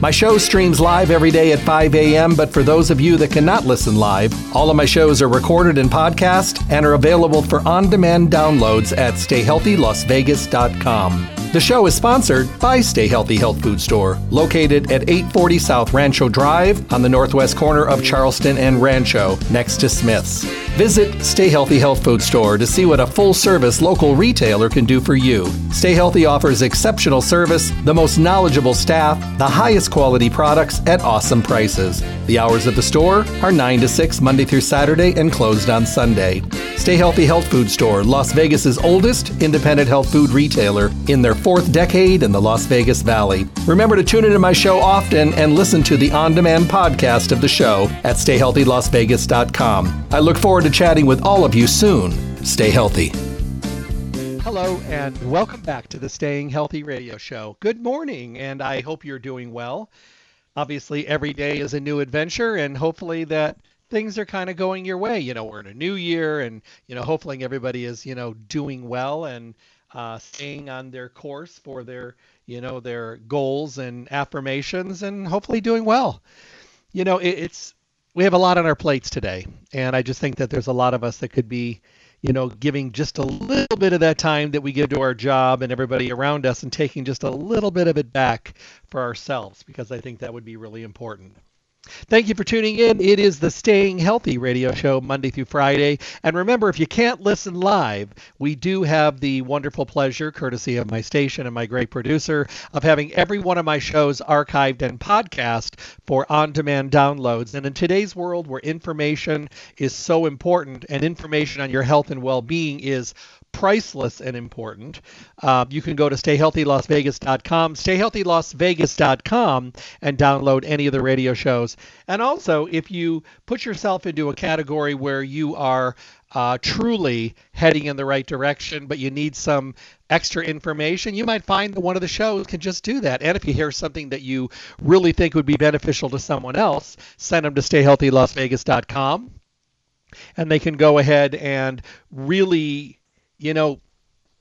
My show streams live every day at 5 a.m., but for those of you that cannot listen live, all of my shows are recorded in podcast and are available for on demand downloads at stayhealthylasvegas.com. The show is sponsored by Stay Healthy Health Food Store, located at 840 South Rancho Drive on the northwest corner of Charleston and Rancho, next to Smith's. Visit Stay Healthy Health Food Store to see what a full service local retailer can do for you. Stay Healthy offers exceptional service, the most knowledgeable staff, the highest quality products at awesome prices. The hours at the store are 9 to 6 Monday through Saturday and closed on Sunday. Stay Healthy Health Food Store, Las Vegas's oldest independent health food retailer in their fourth decade in the Las Vegas Valley. Remember to tune into my show often and listen to the on demand podcast of the show at stayhealthylasvegas.com. I look forward to chatting with all of you soon. Stay healthy. Hello, and welcome back to the Staying Healthy Radio Show. Good morning, and I hope you're doing well. Obviously, every day is a new adventure, and hopefully, that things are kind of going your way. You know, we're in a new year, and you know, hopefully everybody is you know doing well and uh, staying on their course for their you know their goals and affirmations, and hopefully doing well. You know, it, it's we have a lot on our plates today, and I just think that there's a lot of us that could be you know, giving just a little bit of that time that we give to our job and everybody around us and taking just a little bit of it back for ourselves because I think that would be really important. Thank you for tuning in. It is the Staying Healthy radio show Monday through Friday. And remember, if you can't listen live, we do have the wonderful pleasure, courtesy of my station and my great producer, of having every one of my shows archived and podcast for on demand downloads. And in today's world where information is so important and information on your health and well being is priceless and important. Uh, you can go to stayhealthylasvegas.com, stayhealthylasvegas.com, and download any of the radio shows. And also, if you put yourself into a category where you are uh, truly heading in the right direction, but you need some extra information, you might find that one of the shows can just do that. And if you hear something that you really think would be beneficial to someone else, send them to stayhealthylasvegas.com and they can go ahead and really you know,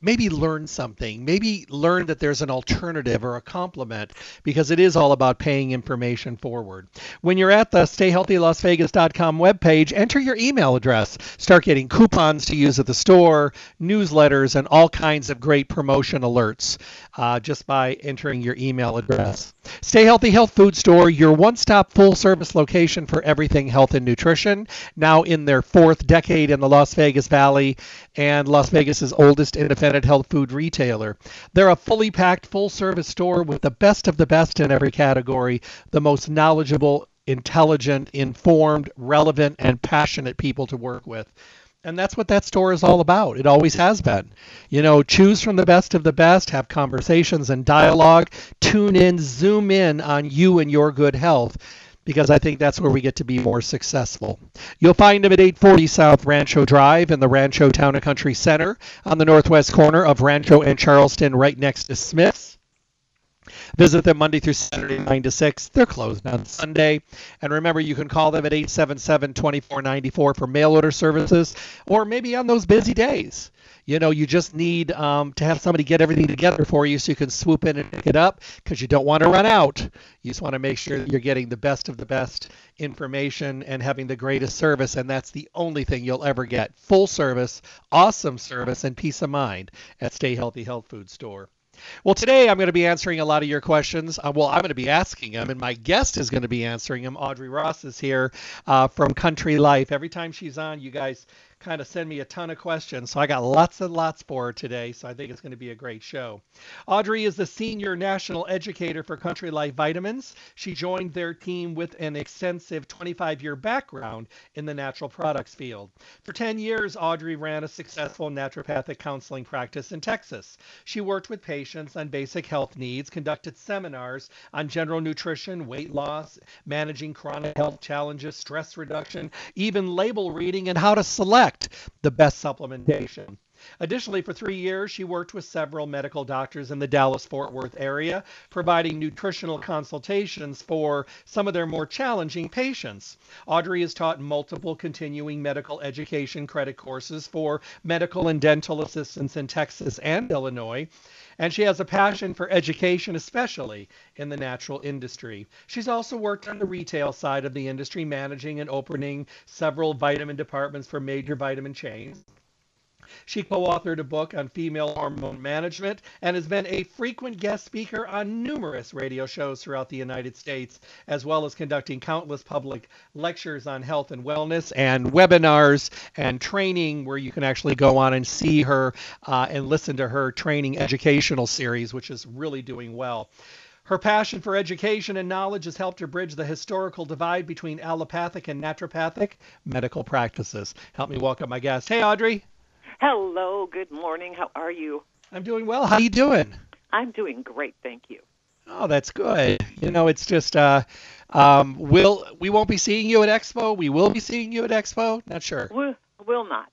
maybe learn something. Maybe learn that there's an alternative or a complement because it is all about paying information forward. When you're at the stayhealthylasvegas.com webpage, enter your email address. Start getting coupons to use at the store, newsletters, and all kinds of great promotion alerts uh, just by entering your email address. Stay Healthy Health Food Store, your one stop full service location for everything health and nutrition, now in their fourth decade in the Las Vegas Valley and Las Vegas's oldest independent health food retailer. They're a fully packed full service store with the best of the best in every category, the most knowledgeable, intelligent, informed, relevant, and passionate people to work with. And that's what that store is all about. It always has been. You know, choose from the best of the best, have conversations and dialogue, tune in, zoom in on you and your good health because I think that's where we get to be more successful. You'll find them at 840 South Rancho Drive in the Rancho Town and Country Center on the northwest corner of Rancho and Charleston, right next to Smith's. Visit them Monday through Saturday, 9 to 6. They're closed on Sunday. And remember, you can call them at 877 2494 for mail order services or maybe on those busy days. You know, you just need um, to have somebody get everything together for you so you can swoop in and pick it up because you don't want to run out. You just want to make sure that you're getting the best of the best information and having the greatest service. And that's the only thing you'll ever get full service, awesome service, and peace of mind at Stay Healthy Health Food Store. Well, today I'm going to be answering a lot of your questions. Uh, well, I'm going to be asking them, and my guest is going to be answering them. Audrey Ross is here uh, from Country Life. Every time she's on, you guys kind of send me a ton of questions. So I got lots and lots for her today. So I think it's going to be a great show. Audrey is the senior national educator for Country Life Vitamins. She joined their team with an extensive 25 year background in the natural products field. For 10 years, Audrey ran a successful naturopathic counseling practice in Texas. She worked with patients on basic health needs, conducted seminars on general nutrition, weight loss, managing chronic health challenges, stress reduction, even label reading, and how to select the best supplementation. Additionally, for three years, she worked with several medical doctors in the Dallas Fort Worth area, providing nutritional consultations for some of their more challenging patients. Audrey has taught multiple continuing medical education credit courses for medical and dental assistants in Texas and Illinois. And she has a passion for education, especially in the natural industry. She's also worked on the retail side of the industry, managing and opening several vitamin departments for major vitamin chains. She co authored a book on female hormone management and has been a frequent guest speaker on numerous radio shows throughout the United States, as well as conducting countless public lectures on health and wellness and webinars and training where you can actually go on and see her uh, and listen to her training educational series, which is really doing well. Her passion for education and knowledge has helped her bridge the historical divide between allopathic and naturopathic medical practices. Help me welcome my guest. Hey, Audrey. Hello, good morning. How are you? I'm doing well. How are you doing? I'm doing great, thank you. Oh, that's good. You know, it's just uh um will we won't be seeing you at Expo. We will be seeing you at Expo. Not sure. Will, will not.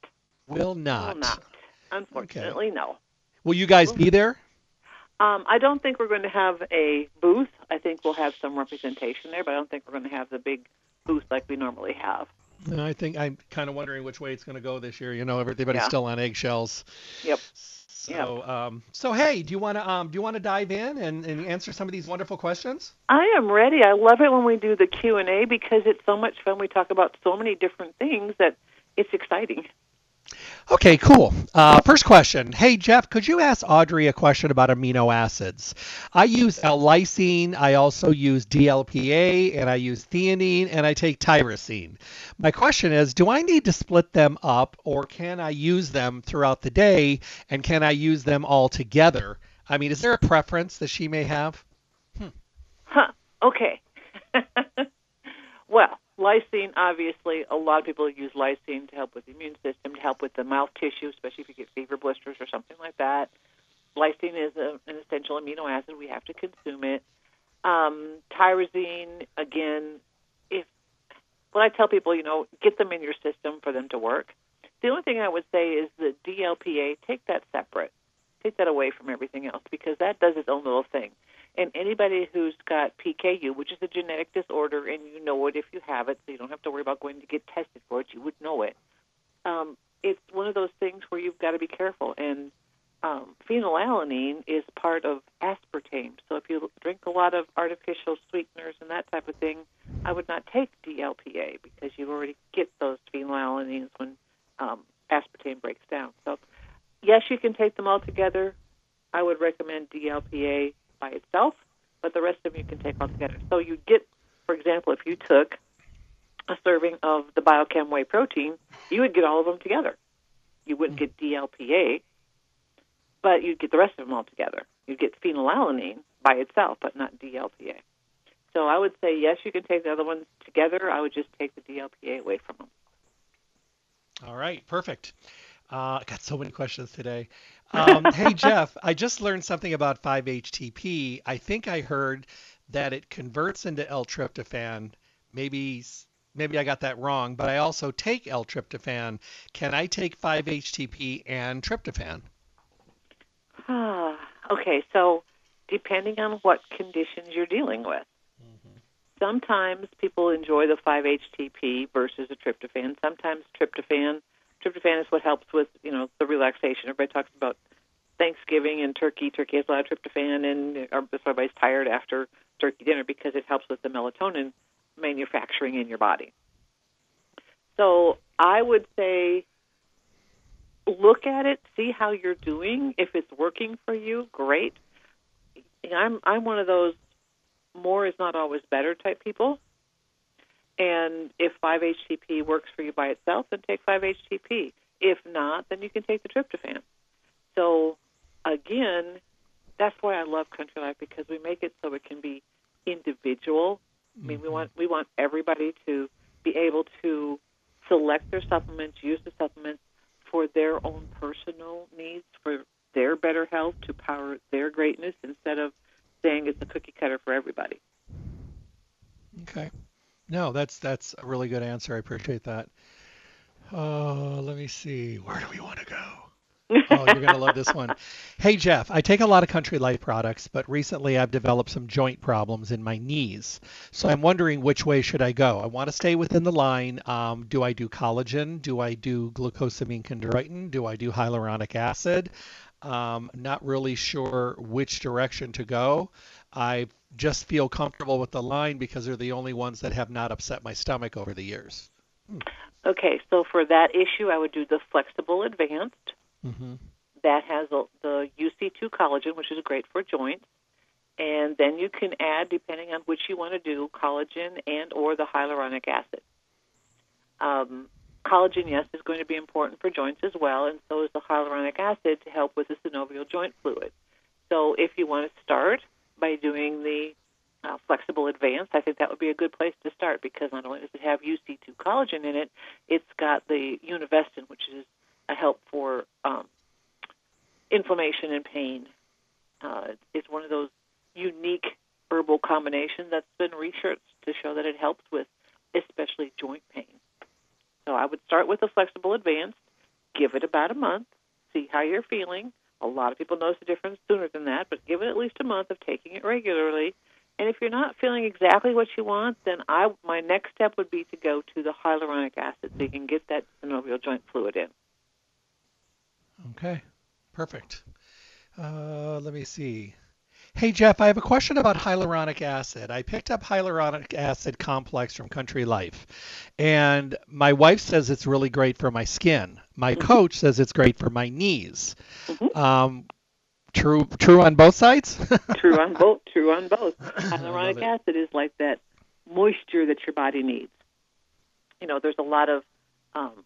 Will not. Will not. Unfortunately, okay. no. Will you guys be there? Um, I don't think we're going to have a booth. I think we'll have some representation there, but I don't think we're going to have the big booth like we normally have. I think I'm kind of wondering which way it's going to go this year. You know, everybody's yeah. still on eggshells. Yep. So, yep. Um, so hey, do you want to um, do you want to dive in and, and answer some of these wonderful questions? I am ready. I love it when we do the Q and A because it's so much fun. We talk about so many different things that it's exciting. Okay, cool. Uh, first question. Hey, Jeff, could you ask Audrey a question about amino acids? I use L-lysine, I also use DLPA, and I use theanine, and I take tyrosine. My question is do I need to split them up, or can I use them throughout the day, and can I use them all together? I mean, is there a preference that she may have? Hmm. Huh. Okay. well, Lysine, obviously, a lot of people use lysine to help with the immune system, to help with the mouth tissue, especially if you get fever blisters or something like that. Lysine is a, an essential amino acid. We have to consume it. Um, tyrosine, again, if when I tell people, you know, get them in your system for them to work. The only thing I would say is the DLPA, take that separate. Take that away from everything else because that does its own little thing. And anybody who's got PKU, which is a genetic disorder, and you know it if you have it, so you don't have to worry about going to get tested for it, you would know it. Um, it's one of those things where you've got to be careful. And um, phenylalanine is part of aspartame. So if you drink a lot of artificial sweeteners and that type of thing, I would not take DLPA because you already get those phenylalanines when um, aspartame breaks down. So yes, you can take them all together. I would recommend DLPA by itself, but the rest of them you can take all together. So you get, for example, if you took a serving of the biochem whey protein, you would get all of them together. You wouldn't get DLPA, but you'd get the rest of them all together. You'd get phenylalanine by itself, but not DLPA. So I would say yes, you can take the other ones together. I would just take the DLPA away from them. All right, perfect. Uh, I got so many questions today. Um, hey, Jeff, I just learned something about 5-HTP. I think I heard that it converts into L-tryptophan. Maybe maybe I got that wrong, but I also take L-tryptophan. Can I take 5-HTP and tryptophan? okay, so depending on what conditions you're dealing with. Mm-hmm. Sometimes people enjoy the 5-HTP versus a tryptophan. Sometimes tryptophan – tryptophan is what helps with you know the relaxation. Everybody talks about Thanksgiving and turkey. Turkey has a lot of tryptophan, and everybody's tired after turkey dinner because it helps with the melatonin manufacturing in your body. So I would say look at it, see how you're doing. If it's working for you, great. I'm I'm one of those more is not always better type people. And if 5-HTP works for you by itself, then take 5-HTP. If not, then you can take the tryptophan. So, again, that's why I love Country Life because we make it so it can be individual. I mean, we mm-hmm. want we want everybody to be able to select their supplements, use the supplements for their own personal needs, for their better health, to power their greatness, instead of saying it's a cookie cutter for everybody. Okay. No, that's that's a really good answer. I appreciate that. Oh, let me see. Where do we want to go? oh, you're going to love this one. Hey, Jeff, I take a lot of Country Life products, but recently I've developed some joint problems in my knees. So I'm wondering which way should I go? I want to stay within the line. Um, do I do collagen? Do I do glucosamine chondroitin? Do I do hyaluronic acid? Um, not really sure which direction to go. I just feel comfortable with the line because they're the only ones that have not upset my stomach over the years. Hmm. Okay, so for that issue, I would do the flexible advanced. Mm-hmm. That has the UC2 collagen, which is great for joints, and then you can add, depending on which you want to do, collagen and or the hyaluronic acid. Um, collagen, yes, is going to be important for joints as well, and so is the hyaluronic acid to help with the synovial joint fluid. So if you want to start by doing the uh, flexible advanced, I think that would be a good place to start because not only does it have UC2 collagen in it, it's got the univestin, which is a help for um, inflammation and pain. Uh, it's one of those unique herbal combinations that's been researched to show that it helps with especially joint pain. So I would start with a flexible advanced, give it about a month, see how you're feeling. A lot of people notice the difference sooner than that, but give it at least a month of taking it regularly. And if you're not feeling exactly what you want, then I my next step would be to go to the hyaluronic acid so you can get that synovial joint fluid in. Okay, perfect. Uh, let me see. Hey Jeff, I have a question about hyaluronic acid. I picked up hyaluronic acid complex from Country Life, and my wife says it's really great for my skin. My mm-hmm. coach says it's great for my knees. Mm-hmm. Um, true, true on both sides. true on both. True on both. Hyaluronic acid is like that moisture that your body needs. You know, there's a lot of um,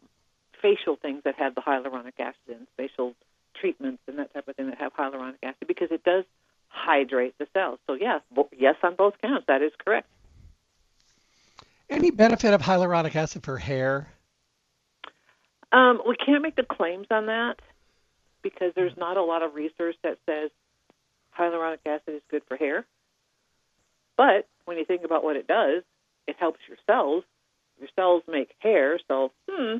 facial things that have the hyaluronic acid in, facial treatments and that type of thing that have hyaluronic acid because it does hydrate the cells. So yes, yes on both counts. That is correct. Any benefit of hyaluronic acid for hair? Um, we can't make the claims on that because there's not a lot of research that says hyaluronic acid is good for hair. But when you think about what it does, it helps your cells. Your cells make hair, so hmm,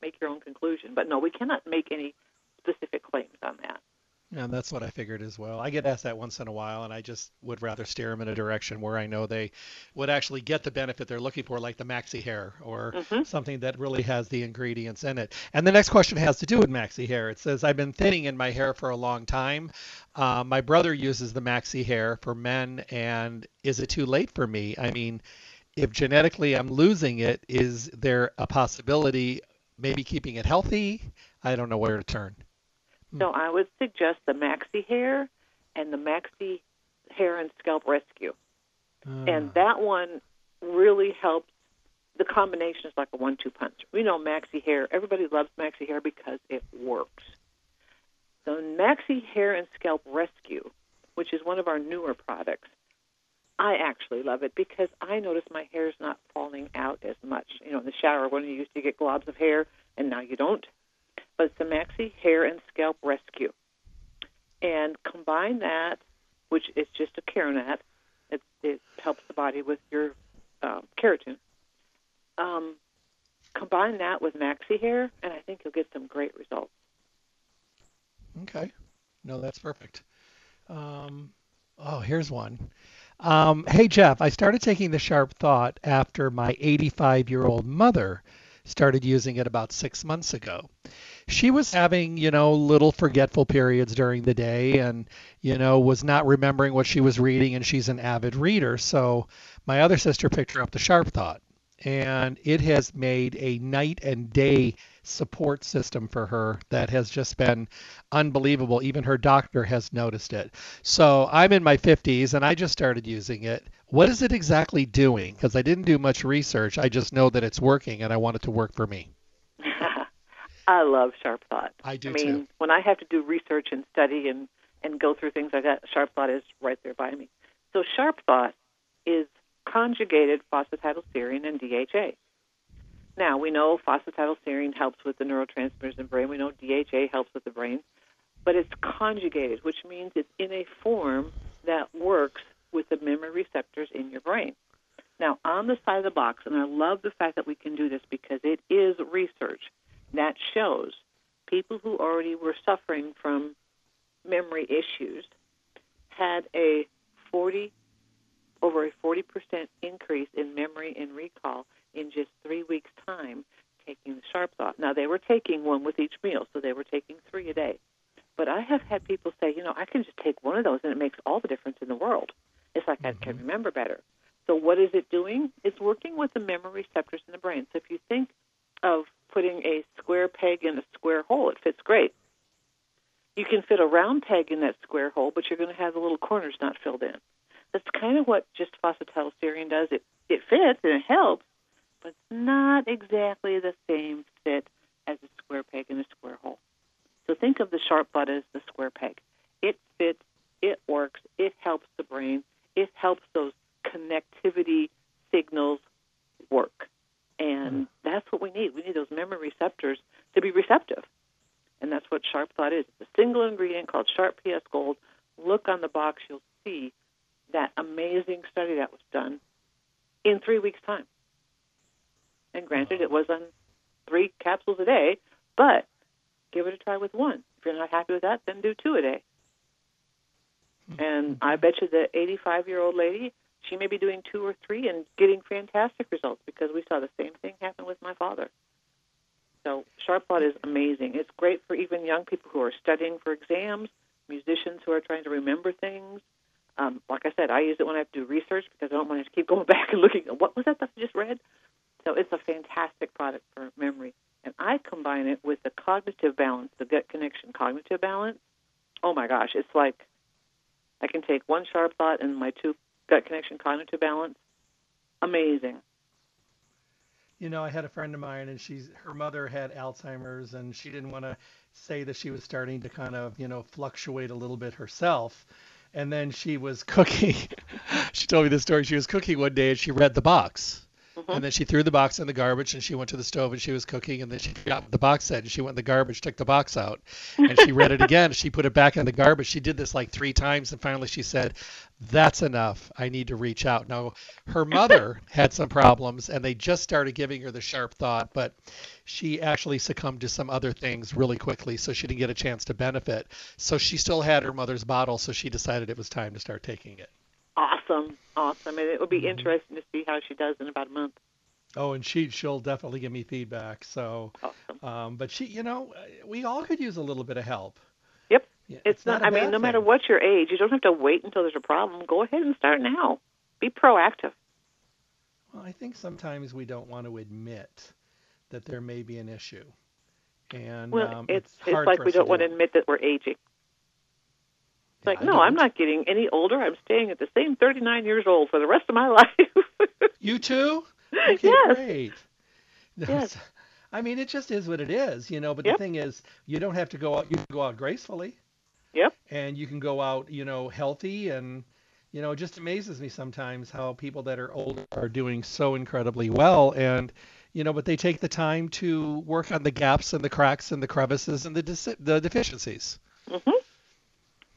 make your own conclusion. But no, we cannot make any specific claims on that. Yeah, that's what I figured as well. I get asked that once in a while, and I just would rather steer them in a direction where I know they would actually get the benefit they're looking for, like the Maxi Hair or mm-hmm. something that really has the ingredients in it. And the next question has to do with Maxi Hair. It says, I've been thinning in my hair for a long time. Uh, my brother uses the Maxi Hair for men, and is it too late for me? I mean, if genetically I'm losing it, is there a possibility maybe keeping it healthy? I don't know where to turn. So I would suggest the Maxi Hair and the Maxi Hair and Scalp Rescue. Uh. And that one really helps. The combination is like a one-two punch. We know Maxi Hair. Everybody loves Maxi Hair because it works. So Maxi Hair and Scalp Rescue, which is one of our newer products, I actually love it because I notice my hair is not falling out as much. You know, in the shower when you used to get globs of hair, and now you don't it's the Maxi Hair and Scalp Rescue. And combine that, which is just a Keranat, it, it helps the body with your um, keratin. Um, combine that with Maxi Hair, and I think you'll get some great results. Okay. No, that's perfect. Um, oh, here's one. Um, hey, Jeff, I started taking the Sharp Thought after my 85 year old mother started using it about six months ago she was having, you know, little forgetful periods during the day and, you know, was not remembering what she was reading and she's an avid reader. So my other sister picked her up the Sharp Thought. And it has made a night and day support system for her that has just been unbelievable. Even her doctor has noticed it. So I'm in my 50s and I just started using it. What is it exactly doing? Because I didn't do much research. I just know that it's working and I want it to work for me. I love Sharp Thought. I do I mean, too. when I have to do research and study and and go through things like that, Sharp Thought is right there by me. So Sharp Thought is conjugated phosphatidylserine and DHA. Now we know phosphatidylserine helps with the neurotransmitters in the brain. We know DHA helps with the brain, but it's conjugated, which means it's in a form that works with the memory receptors in your brain. Now, on the side of the box, and I love the fact that we can do this because it is research that shows people who already were suffering from memory issues had a 40 over a 40% increase in memory and recall in just three weeks' time taking the Sharp Thought. Now, they were taking one with each meal, so they were taking three a day. But I have had people say, you know, I can just take one of those and it makes all the difference in the world. It's like mm-hmm. I can remember better. So, what is it doing? It's working with the memory receptors in the brain. So, if you think of putting a square peg in a square hole, it fits great. You can fit a round peg in that square hole, but you're going to have the little corners not filled in. That's kind of what just phosphatidylserine does. It it fits and it helps, but it's not exactly the same fit as a square peg in a square hole. So think of the Sharp Thought as the square peg. It fits, it works, it helps the brain, it helps those connectivity signals work. And that's what we need. We need those memory receptors to be receptive. And that's what Sharp Thought is. It's a single ingredient called Sharp PS Gold. Look on the box, you'll see that amazing study that was done in three weeks' time. And granted, it was on three capsules a day, but give it a try with one. If you're not happy with that, then do two a day. And I bet you the 85 year old lady, she may be doing two or three and getting fantastic results because we saw the same thing happen with my father. So Sharp Thought is amazing. It's great for even young people who are studying for exams, musicians who are trying to remember things. Um, like I said, I use it when I have to do research because I don't want to keep going back and looking at what was that stuff I just read. So it's a fantastic product for memory. And I combine it with the cognitive balance, the gut connection cognitive balance. Oh my gosh, it's like I can take one sharp thought and my two gut connection cognitive balance. Amazing. You know, I had a friend of mine, and she's her mother had Alzheimer's, and she didn't want to say that she was starting to kind of, you know, fluctuate a little bit herself. And then she was cooking. she told me this story. She was cooking one day, and she read the box Mm-hmm. And then she threw the box in the garbage and she went to the stove and she was cooking and then she got the box said and she went in the garbage, took the box out and she read it again. She put it back in the garbage. She did this like three times and finally she said, That's enough. I need to reach out. Now her mother had some problems and they just started giving her the sharp thought, but she actually succumbed to some other things really quickly, so she didn't get a chance to benefit. So she still had her mother's bottle, so she decided it was time to start taking it. Awesome, awesome, and it will be mm-hmm. interesting to see how she does in about a month. Oh, and she she'll definitely give me feedback. So, awesome. um, but she, you know, we all could use a little bit of help. Yep. Yeah, it's, it's, not. not I mean, no thing. matter what your age, you don't have to wait until there's a problem. Go ahead and start now. Be proactive. Well, I think sometimes we don't want to admit that there may be an issue, and well, um, it's it's, it's like we don't do want to admit that we're aging. It's like, I no, don't. I'm not getting any older. I'm staying at the same 39 years old for the rest of my life. You too? Okay, Yes. great. Yes. I mean, it just is what it is, you know. But Yep. the thing is, you don't have to go out. You can go out gracefully, yep. and you can go out, you know, healthy, and you know, it just amazes me sometimes how people that are older are doing so incredibly well, and you know, but they take the time to work on the gaps and the cracks and the crevices and the dis- the deficiencies. hmm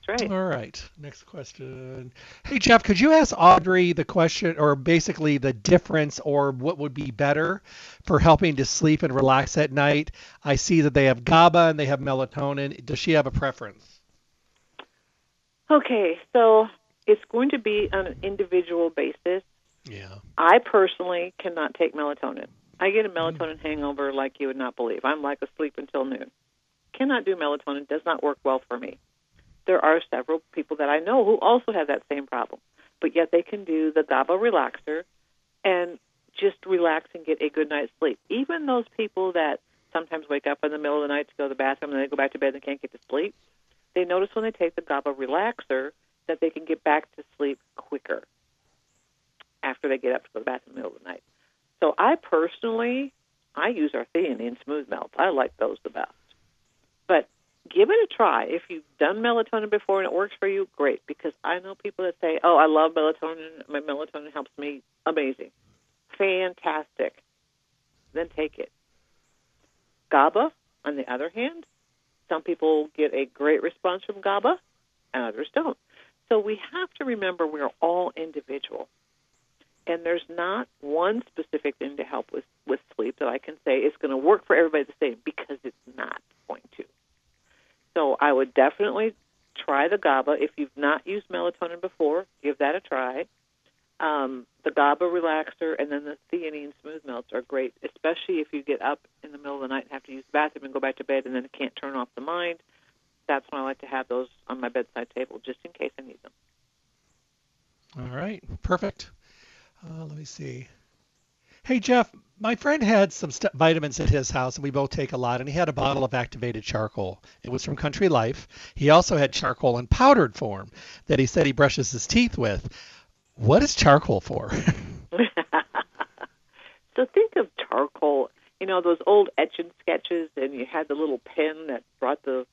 That's right. All right. Next question. Hey, Jeff, could you ask Audrey the question, or basically the difference, or what would be better for helping to sleep and relax at night? I see that they have GABA and they have melatonin. Does she have a preference? Okay, so it's going to be on an individual basis. Yeah. I personally cannot take melatonin. I get a hmm. melatonin hangover like you would not believe. I'm like asleep until noon. Cannot do melatonin. Does not work well for me. There are several people that I know who also have that same problem, but yet they can do the GABA relaxer. And just relax and get a good night's sleep. Even those people that sometimes wake up in the middle of the night to go to the bathroom and then they go back to bed and can't get to sleep, they notice when they take the GABA relaxer that they can get back to sleep quicker after they get up to go to the bathroom in the middle of the night. So I personally, I use our theanine smooth melt. I like those the best. But give it a try. If you've done melatonin before and it works for you, great. Because I know people that say, "Oh, I love melatonin. My melatonin helps me." Amazing, fantastic. Then take it. GABA, on the other hand, some people get a great response from GABA, and others don't. So we have to remember we're all individual. And there's not one specific thing to help with, with sleep that I can say is going to work for everybody the same because it's not going to. So I would definitely try the GABA. If you've not used melatonin before, give that a try. Um, the GABA relaxer and then the theanine smooth melts are great, especially if you get up in the middle of the night and have to use the bathroom and go back to bed and then can't turn off the mind. That's when I like to have those on my bedside table just in case I need them. All right, perfect. Uh, let me see. Hey Jeff, my friend had some st- vitamins at his house, and we both take a lot. And he had a bottle of activated charcoal. It was from Country Life. He also had charcoal in powdered form that he said he brushes his teeth with. What is charcoal for? so think of charcoal. You know those old etch and sketches, and you had the little pen that brought the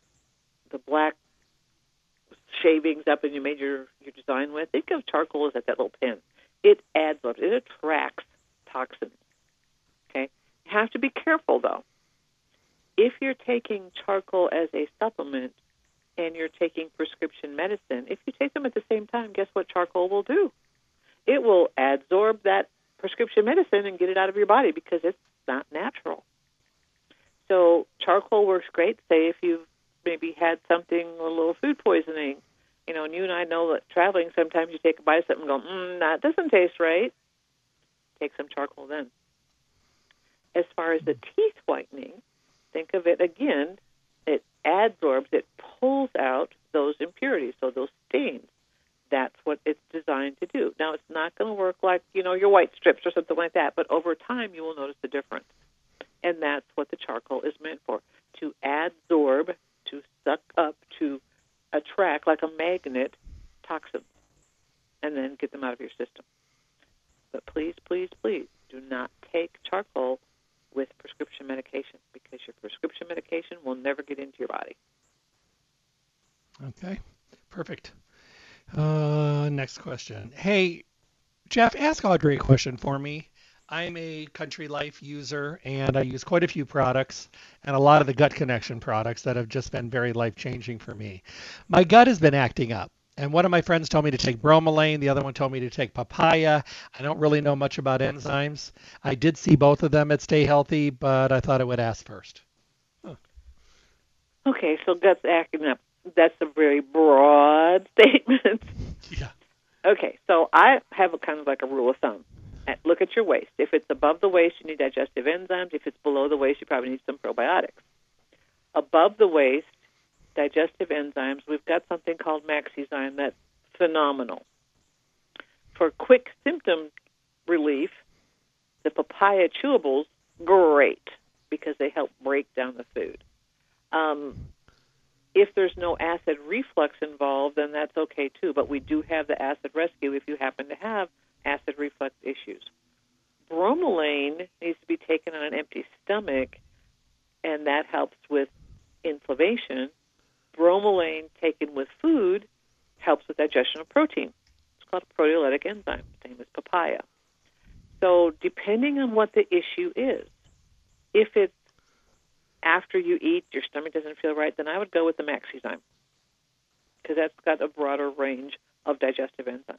the black shavings up, and you made your your design with. Think of charcoal as that little pen. It adds up. It attracts toxins. Have to be careful though. If you're taking charcoal as a supplement and you're taking prescription medicine, if you take them at the same time, guess what charcoal will do? it will absorb that prescription medicine and get it out of your body because it's not natural. So charcoal works great. Say if you've maybe had something, a little food poisoning, you know, and you and I know that traveling, sometimes you take a bite of something and go, mm, that doesn't taste right. Take some charcoal then. As far as the teeth whitening, think of it again. It adsorbs, it pulls out those impurities, so those stains that's what it's designed to do. Now, it's not going to work like, you know, your white strips or something like that, but over time you will notice the difference. And that's what the charcoal is meant for to adsorb, to suck up, to attract, like a magnet, toxins, and then get them out of your system. But please, please, please do not take charcoal medication because your prescription medication will never get into your body. Okay, perfect. Uh, next question. Hey, Jeff, ask Audrey a question for me. I'm a Country Life user and I use quite a few products and a lot of the gut connection products that have just been very life changing for me. My gut has been acting up. And one of my friends told me to take bromelain. The other one told me to take papaya. I don't really know much about enzymes. I did see both of them at Stay Healthy, but I thought I would ask first. Huh. Okay, so gut's acting up that's a very broad statement. Yeah. Okay, so I have a kind of like a rule of thumb. Look at your waist. If it's above the waist, you need digestive enzymes. If it's below the waist, you probably need some probiotics. Above the waist, digestive enzymes, we've got something called Maxzyme that's phenomenal. For quick symptom relief, the papaya chewables, great because they help break down the food. Um, if there's no acid reflux involved, then that's okay too. But we do have the acid rescue if you happen to have acid reflux issues. Bromelain needs to be taken on an empty stomach, and that helps with inflammation. Bromelain taken with food helps with digestion of protein. It's called a proteolytic enzyme, same as papaya. So, depending on what the issue is, if it's after you eat, your stomach doesn't feel right, then I would go with the Maxzyme because that's got a broader range of digestive enzymes.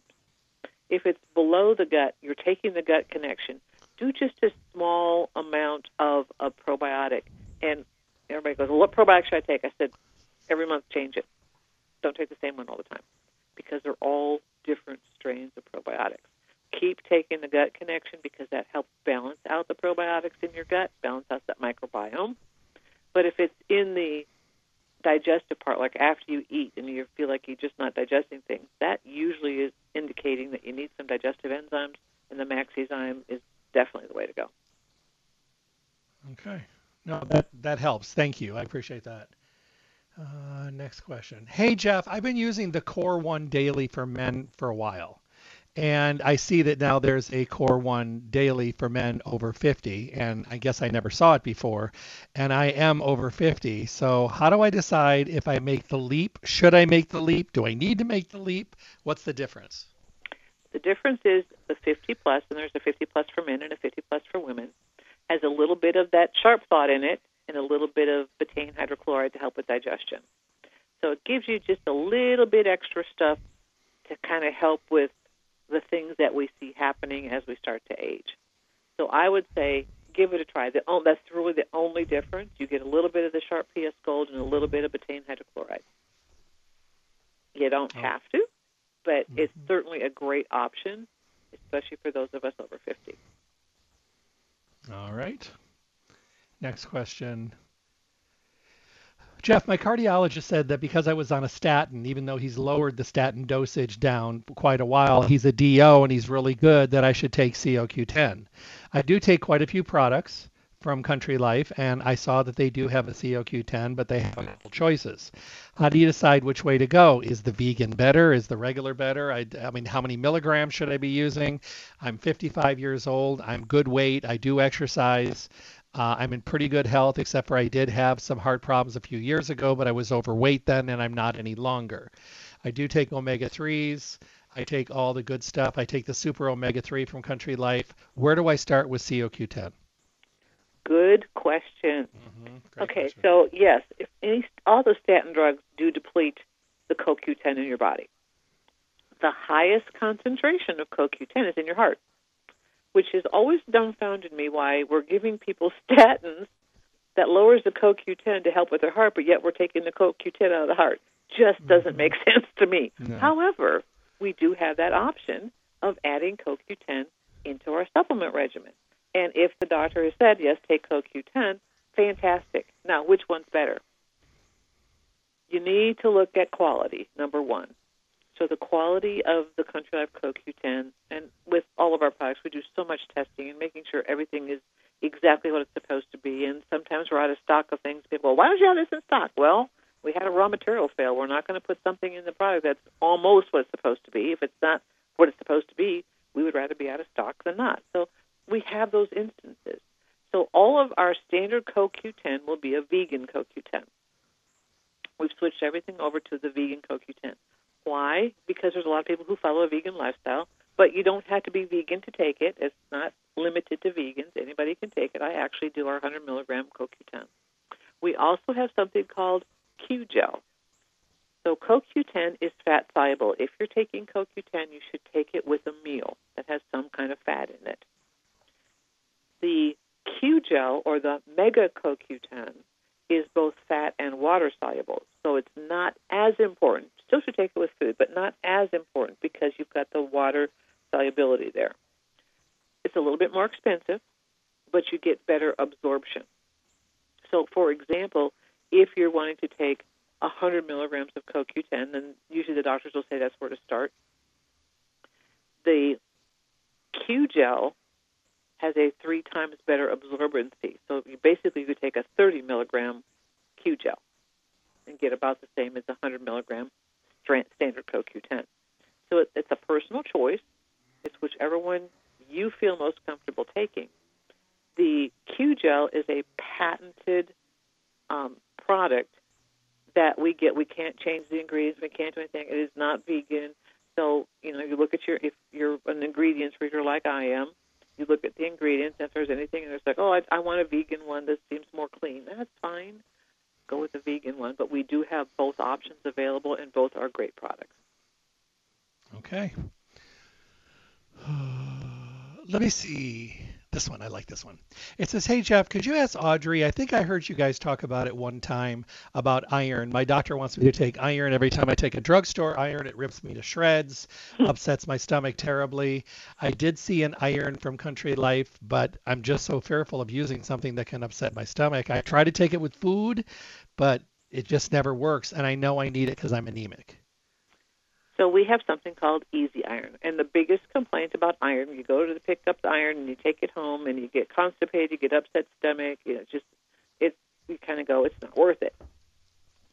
If it's below the gut, you're taking the gut connection, do just a small amount of a probiotic. And everybody goes, well, what probiotic should I take? I said, every month change it. Don't take the same one all the time because they're all different strains of probiotics. Keep taking the gut connection because that helps balance out the probiotics in your gut, balance out that microbiome. But if it's in the digestive part, like after you eat and you feel like you're just not digesting things, that usually is indicating that you need some digestive enzymes, and the Maxzyme is definitely the way to go. Okay. No, that that helps. Thank you. I appreciate that. Uh, next question. Hey Jeff, I've been using the Core One Daily for men for a while, and I see that now there's a Core One Daily for men over 50, and I guess I never saw it before, and I am over 50. So how do I decide if I make the leap? Should I make the leap? Do I need to make the leap? What's the difference? The difference is the 50 plus, and there's a 50 plus for men and a 50 plus for women has a little bit of that sharp thought in it and a little bit of betaine hydrochloride to help with digestion. So it gives you just a little bit extra stuff to kind of help with the things that we see happening as we start to age. So I would say give it a try. The, that's really the only difference. You get a little bit of the sharp PS Gold and a little bit of betaine hydrochloride. You don't oh. have to, but mm-hmm. it's certainly a great option, especially for those of us over 50. All right. Next question. Jeff, my cardiologist said that because I was on a statin, even though he's lowered the statin dosage down quite a while, he's a DO and he's really good, that I should take COQ10. I do take quite a few products from Country Life, and I saw that they do have a COQ10, but they have a couple choices. How do you decide which way to go? Is the vegan better? Is the regular better? I, I mean, how many milligrams should I be using? I'm 55 years old. I'm good weight. I do exercise. Uh, I'm in pretty good health, except for I did have some heart problems a few years ago, but I was overweight then, and I'm not any longer. I do take omega 3s. I take all the good stuff. I take the super omega 3 from Country Life. Where do I start with COQ10? Good question. Mm-hmm. Okay, question. so yes, if any, all the statin drugs do deplete the CoQ10 in your body. The highest concentration of CoQ10 is in your heart, which has always dumbfounded me why we're giving people statins that lowers the CoQ10 to help with their heart, but yet we're taking the CoQ10 out of the heart. Just doesn't mm-hmm. make sense to me. No. However, we do have that option of adding CoQ10 into our supplement regimen. And if the doctor has said, yes, take CoQ10, fantastic. Now, which one's better? You need to look at quality, number one. So the quality of the Country Life CoQ10, and with all of our products, we do so much testing and making sure everything is exactly what it's supposed to be. And sometimes we're out of stock of things. People, well, why don't you have this in stock? Well, we had a raw material fail. We're not going to put something in the product that's almost what it's supposed to be. If it's not what it's supposed to be, we would rather be out of stock than not. So we have those instances. So all of our standard CoQ10 will be a vegan CoQ10. We've switched everything over to the vegan CoQ10. Why? Because there's a lot of people who follow a vegan lifestyle, but you don't have to be vegan to take it. It's not limited to vegans. Anybody can take it. I actually do our 100 milligram CoQ10. We also have something called Q Gel. So CoQ10 is fat soluble. If you're taking CoQ10, you should take it with a meal that has some kind of fat in it the Q gel or the Mega CoQ10 is both fat and water soluble. So it's not as important. Still should take it with food, but not as important because you've got the water solubility there. It's a little bit more expensive, but you get better absorption. So, for example, if you're wanting to take 100 milligrams of CoQ10, then usually the doctors will say that's where to start. The Q gel has a three times better absorbency. So you basically you could take a 30 milligram Q gel and get about the same as 100 milligram standard CoQ10. So it, it's a personal choice. It's whichever one you feel most comfortable taking. The Q gel is a patented um, product that we get. We can't change the ingredients. We can't do anything. It is not vegan. So you know, you look at your if you're an ingredients reader like I am, you look at the ingredients. If there's anything, and it's like, oh, I, I want a vegan one. This seems more clean. That's fine. Go with the vegan one. But we do have both options available, and both are great products. Okay. let me see this one. I like this one. It says, Hey, Jeff, could you ask Audrey? I think I heard you guys talk about it one time about iron. My doctor wants me to take iron every time I take a drugstore iron. It rips me to shreds, hmm. upsets my stomach terribly. I did see an iron from Country Life, but I'm just so fearful of using something that can upset my stomach. I try to take it with food, but it just never works. And I know I need it because I'm anemic. So we have something called easy iron. And the biggest complaint about iron, you go to the pick up the iron and you take it home and you get constipated, you get upset stomach, you know, just it's you kind of go, it's not worth it.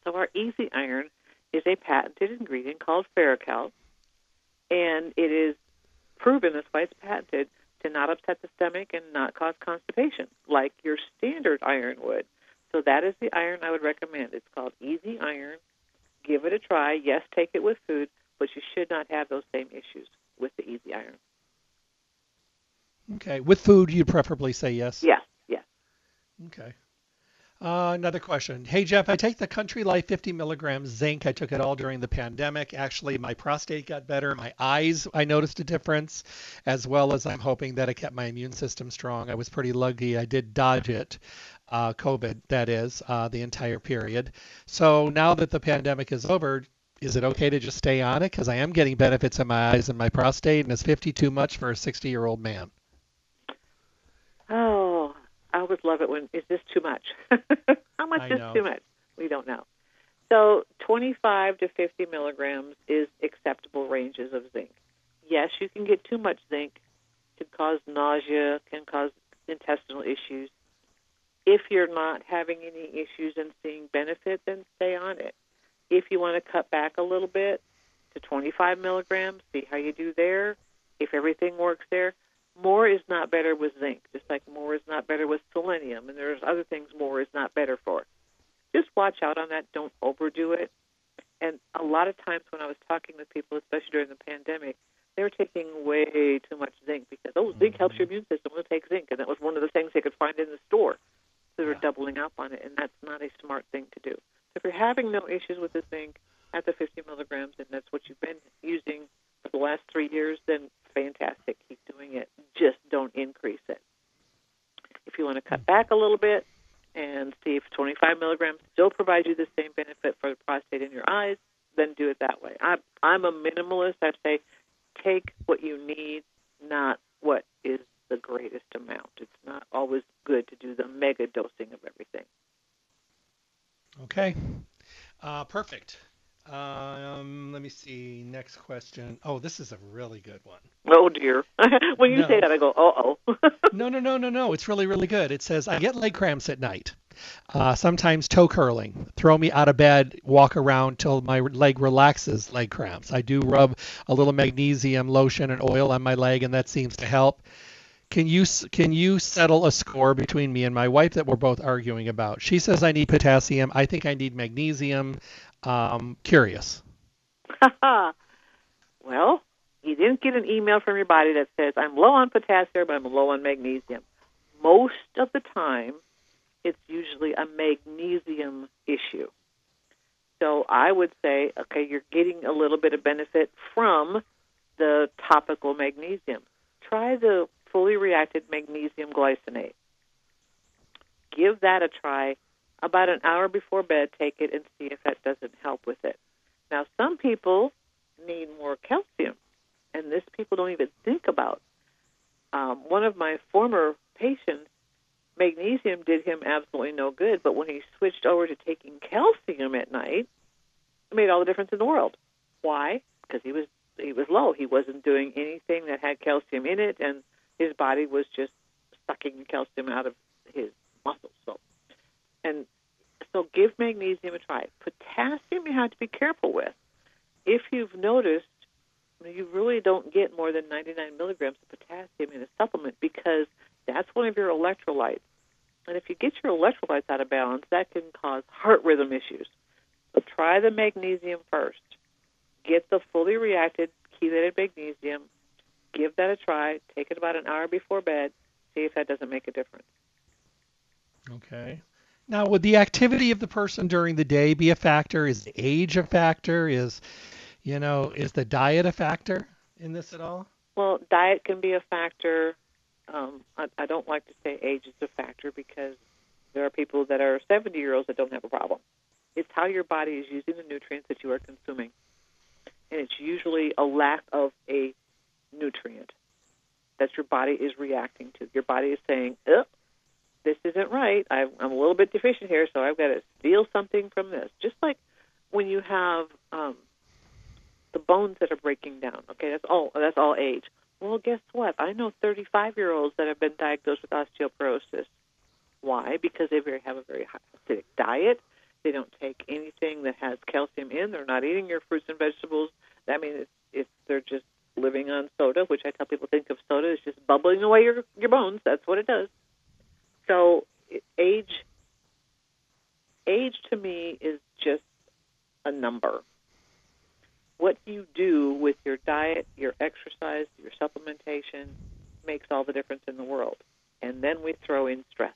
So our easy iron is a patented ingredient called Ferrochel, and it is proven that's why it's patented to not upset the stomach and not cause constipation like your standard iron would. So that is the iron I would recommend. It's called Easy Iron. Give it a try. Yes, take it with food, but you should not have those same issues with the Easy Iron. Okay. With food, you'd preferably say yes? Yes, yes. Okay. Uh, another question. Hey, Jeff, I take the Country Life 50 milligrams zinc. I took it all during the pandemic. Actually, my prostate got better. My eyes, I noticed a difference, as well as I'm hoping that it kept my immune system strong. I was pretty lucky. I did dodge it, uh, COVID, that is, uh, the entire period. So now that the pandemic is over, is it okay to just stay on it? Because I am getting benefits in my eyes and my prostate, and is 50 too much for a 60 year old man? Oh, I always love it when is this too much? How much I is know. too much? We don't know. So 25 to 50 milligrams is acceptable ranges of zinc. Yes, you can get too much zinc. Can cause nausea, can cause intestinal issues. If you're not having any issues and seeing benefit, then stay on it. If you want to cut back a little bit to 25 milligrams, see how you do there. If everything works there, more is not better with zinc, just like more is not better with selenium, and there's other things more is not better for. Just watch out on that. Don't overdo it. And a lot of times when I was talking with people, especially during the pandemic, they were taking way too much zinc because oh, zinc helps your mm-hmm. immune system. We'll take zinc, and that was one of the things they could find in the store. They were Yeah. doubling up on it, and that's not a smart thing to do. So if you're having no issues with the zinc at the 50 milligrams, and that's what you've been using for the last three years, then fantastic. Keep doing it. Just don't increase it. If you want to cut back a little bit and see if 25 milligrams still provides you the same benefit for the prostate in your eyes, then do it that way. I'm, I'm a minimalist. I say take what you need, not what is the greatest amount. It's not always good to do the mega dosing of everything. Okay. Uh, perfect. Um, let me see. Next question. Oh, this is a really good one. Oh dear. when you No. say that, I go, uh oh. No, no, no, no, no. It's really, really good. It says I get leg cramps at night. Uh, sometimes toe curling. Throw me out of bed, walk around till my leg relaxes. Leg cramps. I do rub a little magnesium lotion and oil on my leg, and that seems to help. Can you can you settle a score between me and my wife that we're both arguing about? She says I need potassium. I think I need magnesium. Um, curious. well, you didn't get an email from your body that says, I'm low on potassium, but I'm low on magnesium. Most of the time, it's usually a magnesium issue. So I would say, okay, you're getting a little bit of benefit from the topical magnesium. Try the fully reacted magnesium glycinate. Give that a try about an hour before bed. Take it and see if that doesn't help with it. Now, some people need more calcium, and this people don't even think about. Um, one of my former patients, magnesium did him absolutely no good, but when he switched over to taking calcium at night, it made all the difference in the world. Why? Because he was he was low. He wasn't doing anything that had calcium in it, and his body was just sucking calcium out of his muscles. So, and so give magnesium a try. Potassium you have to be careful with. If you've noticed, you really don't get more than 99 milligrams of potassium in a supplement because that's one of your electrolytes. And if you get your electrolytes out of balance, that can cause heart rhythm issues. So try the magnesium first. Get the fully reacted chelated magnesium. Give that a try. Take it about an hour before bed. See if that doesn't make a difference. Okay. Now, would the activity of the person during the day be a factor? Is age a factor? Is, you know, is the diet a factor in this at all? Well, diet can be a factor. Um, I, I don't like to say age is a factor because there are people that are 70 year olds that don't have a problem. It's how your body is using the nutrients that you are consuming. And it's usually a lack of that your body is reacting to. Your body is saying, oh, this isn't right. I'm, I'm a little bit deficient here, so I've got to steal something from this. Just like when you have um, the bones that are breaking down. Okay, that's all. That's all age. Well, guess what? I know 35 year olds that have been diagnosed with osteoporosis. Why? Because they very, have a very high acidic diet. They don't take anything that has calcium in. They're not eating your fruits and vegetables. I mean, it's, it's they're just living on soda, which I tell people think of soda as just bubbling away your your bones. That's what it does. So age age to me is just a number. What you do with your diet, your exercise, your supplementation makes all the difference in the world. And then we throw in stress.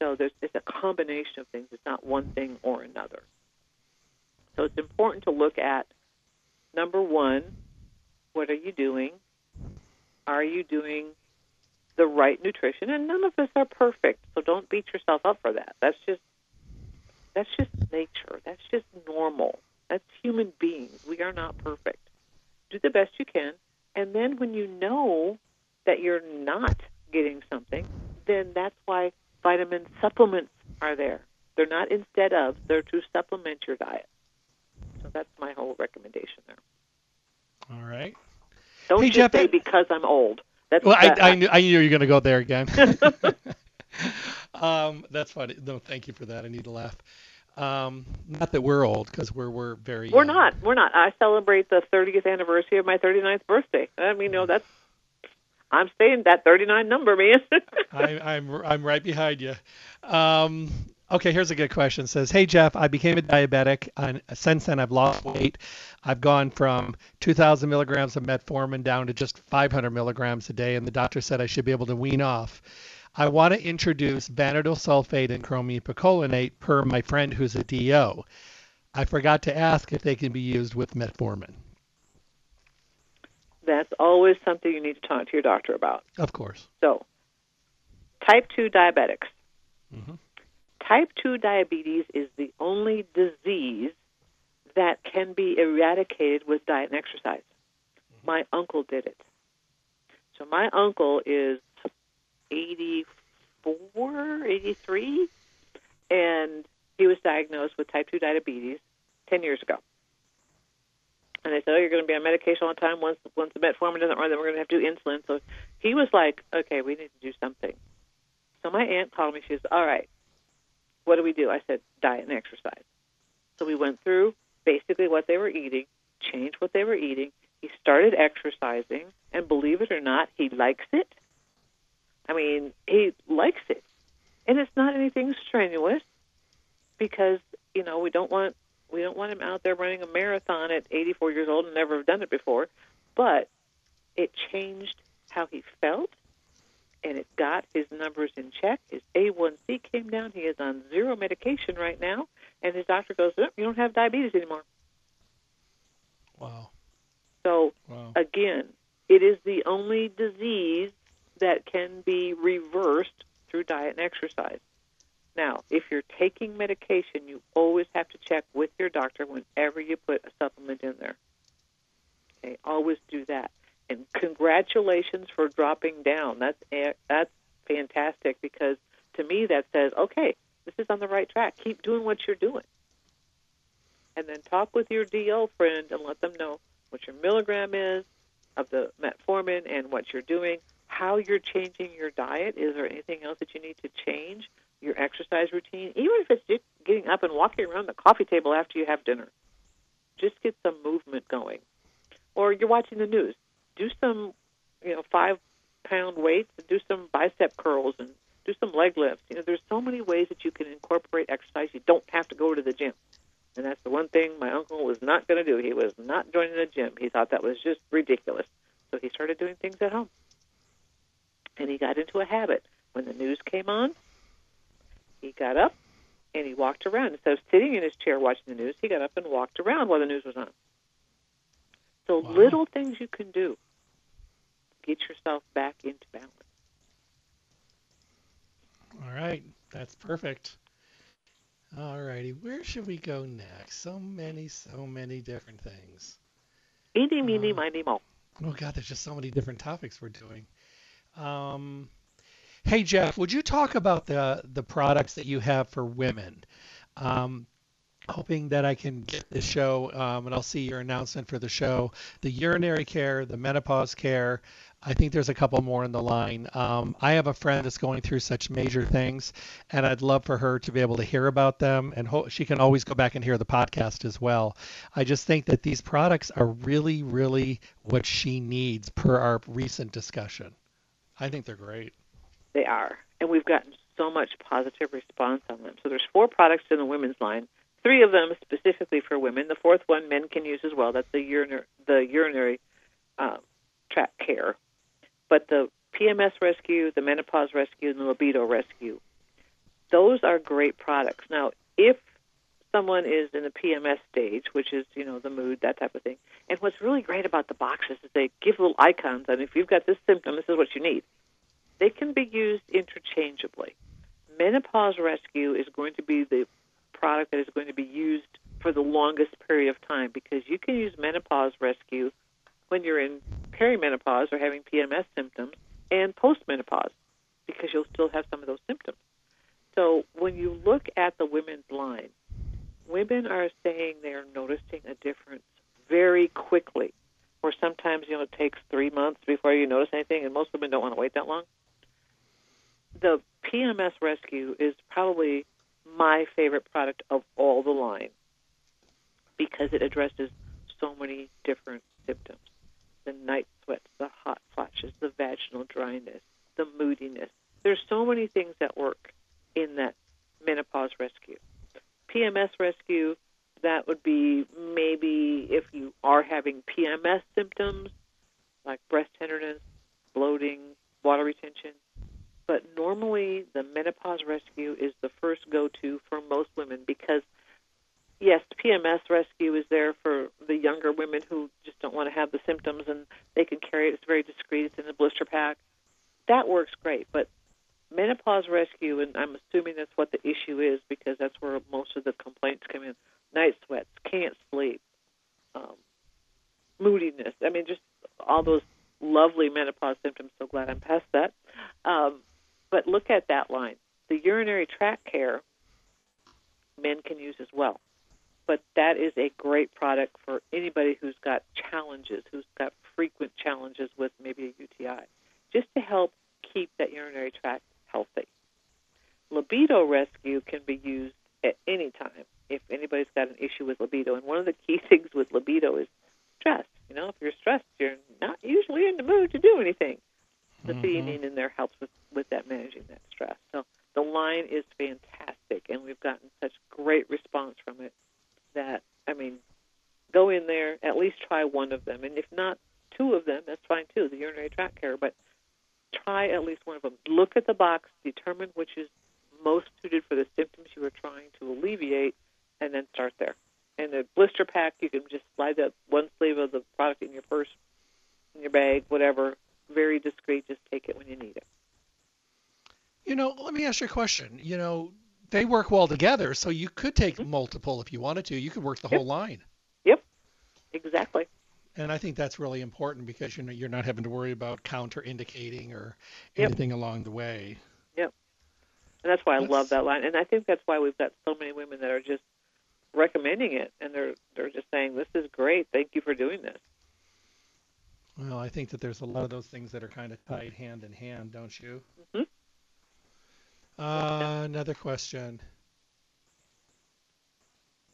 So there's it's a combination of things. It's not one thing or another. So it's important to look at number one, what are you doing? Are you doing the right nutrition? And none of us are perfect, so don't beat yourself up for that. That's just that's just nature. That's just normal. That's human beings. We are not perfect. Do the best you can, and then when you know that you're not getting something, then that's why vitamin supplements are there. They're not instead of, they're to supplement your diet. That's my whole recommendation there. All right. Don't hey, just Jeff, say because I'm old. That's well, I, I, knew, I knew you were going to go there again. um, that's funny. No, thank you for that. I need to laugh. Um, not that we're old, because we're we're very. We're young. not. We're not. I celebrate the 30th anniversary of my 39th birthday. I mean, you know, that's. I'm staying that 39 number, man. I, I'm I'm right behind you. Um, okay, here's a good question. It says, "Hey Jeff, I became a diabetic, and since then I've lost weight. I've gone from 2,000 milligrams of metformin down to just 500 milligrams a day, and the doctor said I should be able to wean off. I want to introduce vanadyl sulfate and chromium picolinate per my friend who's a DO. I forgot to ask if they can be used with metformin. That's always something you need to talk to your doctor about. Of course. So, type 2 diabetics. Mhm. Type 2 diabetes is the only disease that can be eradicated with diet and exercise. Mm-hmm. My uncle did it. So, my uncle is 84, 83, and he was diagnosed with type 2 diabetes 10 years ago. And they said, "Oh, you're going to be on medication all the time. Once once the metformin doesn't run, then we're going to have to do insulin." So he was like, "Okay, we need to do something." So my aunt called me. She says, "All right, what do we do?" I said, "Diet and exercise." So we went through basically what they were eating, changed what they were eating. He started exercising, and believe it or not, he likes it. I mean, he likes it, and it's not anything strenuous because you know we don't want we don't want him out there running a marathon at 84 years old and never have done it before. But it changed how he felt, and it got his numbers in check. His A1C came down. He is on zero medication right now, and his doctor goes, oh, "You don't have diabetes anymore." Wow. So Wow. again, it is the only disease that can be reversed through diet and exercise. Now, if you're taking medication, you always have to check with your doctor whenever you put a supplement in there. Okay, always do that. And congratulations for dropping down. That's that's fantastic because to me that says, okay, this is on the right track. Keep doing what you're doing. And then talk with your DO friend and let them know what your milligram is of the metformin and what you're doing, how you're changing your diet. Is there anything else that you need to change? Your exercise routine, even if it's just getting up and walking around the coffee table after you have dinner. Just get some movement going. Or you're watching the news. Do some, you know, five pound weights and do some bicep curls and do some leg lifts. You know, there's so many ways that you can incorporate exercise. You don't have to go to the gym. And that's the one thing my uncle was not going to do. He was not joining the gym. He thought that was just ridiculous. So he started doing things at home. And he got into a habit. When the news came on, he got up and he walked around. Instead of sitting in his chair watching the news, he got up and walked around while the news was on. So Wow. little things you can do to get yourself back into balance. All right. That's perfect. All righty. Where should we go next? So many, so many different things. Eeny, meeny, Uh, miny, mo. Oh God, there's just so many different topics we're doing. Um, hey Jeff, would you talk about the the products that you have for women? Um, hoping that I can get this show, um, and I'll see your announcement for the show. The urinary care, the menopause care. I think there's a couple more in the line. Um, I have a friend that's going through such major things, and I'd love for her to be able to hear about them. And ho- she can always go back and hear the podcast as well. I just think that these products are really, really what she needs per our recent discussion. I think they're great. They are, and we've gotten so much positive response on them. So there's four products in the women's line three of them specifically for women. The fourth one men can use as well. That's the urinary, the urinary um, tract care. But the PMS rescue, the menopause rescue, and the libido rescue, those are great products. Now, if someone is in the PMS stage, which is you know the mood, that type of thing, and what's really great about the boxes is they give little icons, and if you've got this symptom, this is what you need. They can be used interchangeably. Menopause rescue is going to be the product that is going to be used for the longest period of time because you can use menopause rescue when you're in perimenopause or having PMS symptoms and postmenopause because you'll still have some of those symptoms. So when you look at the women's line, women are saying they're noticing a difference very quickly. Or sometimes, you know, it takes three months before you notice anything, and most women don't want to wait that long. The PMS rescue is probably my favorite product of all the line because it addresses so many different symptoms the night sweats, the hot flashes, the vaginal dryness, the moodiness. There's so many things that work in that menopause rescue. PMS rescue, that would be maybe if you are having PMS symptoms like breast tenderness, bloating, water retention, but normally the menopause rescue is the first go-to for most women because yes, PMS rescue is there for the younger women who just don't want to have the symptoms and they can carry it. It's very discreet. It's in the blister pack. That works great, but menopause rescue, and I'm assuming that's what the issue is because that's where most of the complaints come in. Night sweats, can't sleep, um, moodiness. I mean, just all those lovely menopause symptoms. So glad I'm past that. Um, but look at that line. The urinary tract care men can use as well. But that is a great product for anybody who's got challenges, who's got frequent challenges with maybe a UTI, just to help keep that urinary tract healthy. Libido rescue can be used at any time if anybody's got an issue with libido. And one of the key things with libido is stress. You know, if you're stressed, you're not usually in the mood to do anything the mm-hmm. theanine in there helps with, with that managing that stress. So the line is fantastic, and we've gotten such great response from it that, I mean, go in there, at least try one of them. And if not two of them, that's fine too, the urinary tract care, but try at least one of them. Look at the box, determine which is most suited for the symptoms you are trying to alleviate, and then start And the blister pack, you can just slide that one sleeve of the product in your purse, in your bag, whatever, very discreet. Just take it when you need it. You know, let me ask you a question. You know, they work well together, so you could take mm-hmm. multiple if you wanted to. You could work the yep. whole line. Yep, exactly. And I think that's really important because you know you're not having to worry about counter indicating or anything yep. along the way. Yep. And that's why I that's... love that line. And I think that's why we've got so many women that are just recommending it and they're they're just saying, This is great, thank you for doing this. Well, I think that there's a lot of those things that are kind of tied hand in hand, don't you? Mm-hmm. Uh, another question.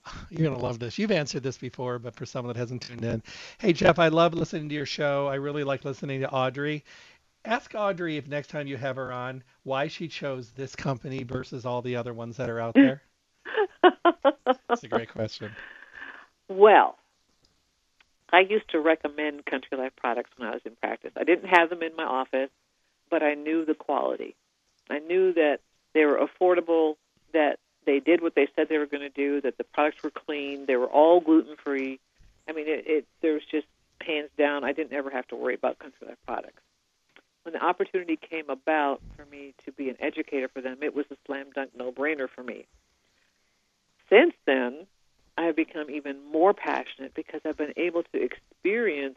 You're going to love this. You've answered this before, but for someone that hasn't tuned in. Hey, Jeff, I love listening to your show. I really like listening to Audrey. Ask Audrey if next time you have her on why she chose this company versus all the other ones that are out there. That's a great question. Well, I used to recommend Country Life products when I was in practice. I didn't have them in my office, but I knew the quality. I knew that they were affordable, that they did what they said they were going to do, that the products were clean, they were all gluten free. I mean, it, it there was just hands down. I didn't ever have to worry about Country Life products. When the opportunity came about for me to be an educator for them, it was a slam dunk no brainer for me. Since then, I have become even more passionate because I've been able to experience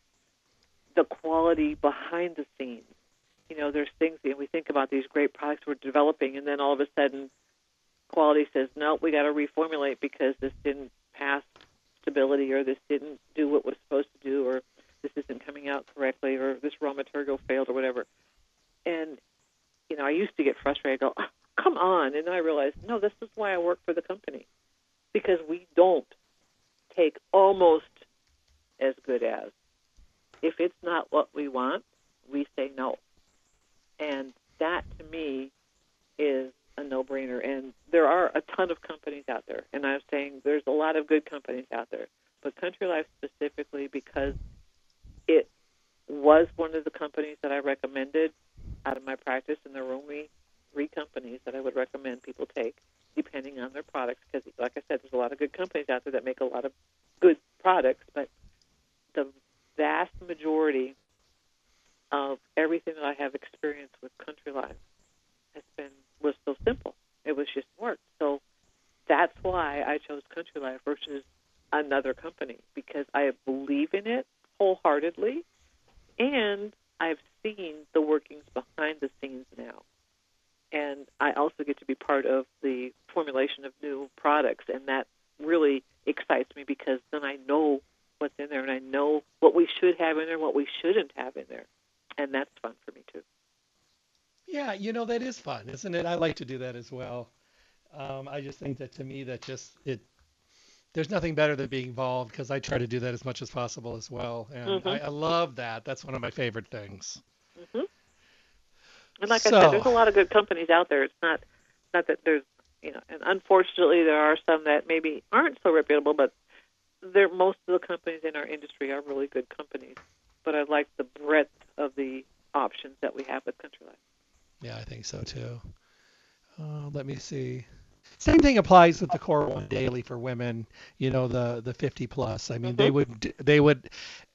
the quality behind the scenes. You know, there's things, and we think about these great products we're developing, and then all of a sudden, quality says no, we got to reformulate because this didn't pass stability or this didn't do what was supposed to do or this isn't coming out correctly or this raw material failed or whatever. And you know, I used to get frustrated. I go, oh, come on, and then I realized, no, this is why I work for the company because we don't take almost as good as. If it's not what we want, we say no. And that to me is a no-brainer. And there are a ton of companies out there, and I'm saying there's a lot of good companies out there. But Country Life specifically, because it was one of the companies that I recommended out of my practice, and there were only three companies that I would recommend people take, depending on their products. Because, like I said, there's a lot of good companies out there that make a lot of good products, but the vast majority of everything that I have experienced with Country Life has been was so simple. It was just work. So that's why I chose Country Life versus another company because I believe in it wholeheartedly, and I've seen the workings behind the scenes now. And I also get to be part of the formulation of new products, and that really excites me because then I know what's in there and I know what we should have in there, and what we shouldn't have in there. And that's fun for me too. Yeah, you know that is fun, isn't it? I like to do that as well. Um, I just think that to me that just it there's nothing better than being involved because I try to do that as much as possible as well, and mm-hmm. I, I, love that. That's one of my favorite things. Mm-hmm. And like so, I said, there's a lot of good companies out there. It's not not that there's you know, and unfortunately there are some that maybe aren't so reputable, but they're most of the companies in our industry are really good companies. But I like the breadth of the options that we have with Country Life. Yeah, I think so too. Uh, let me see. Same thing applies with the core one daily for women. You know, the the 50 plus. I mean, mm-hmm. they would they would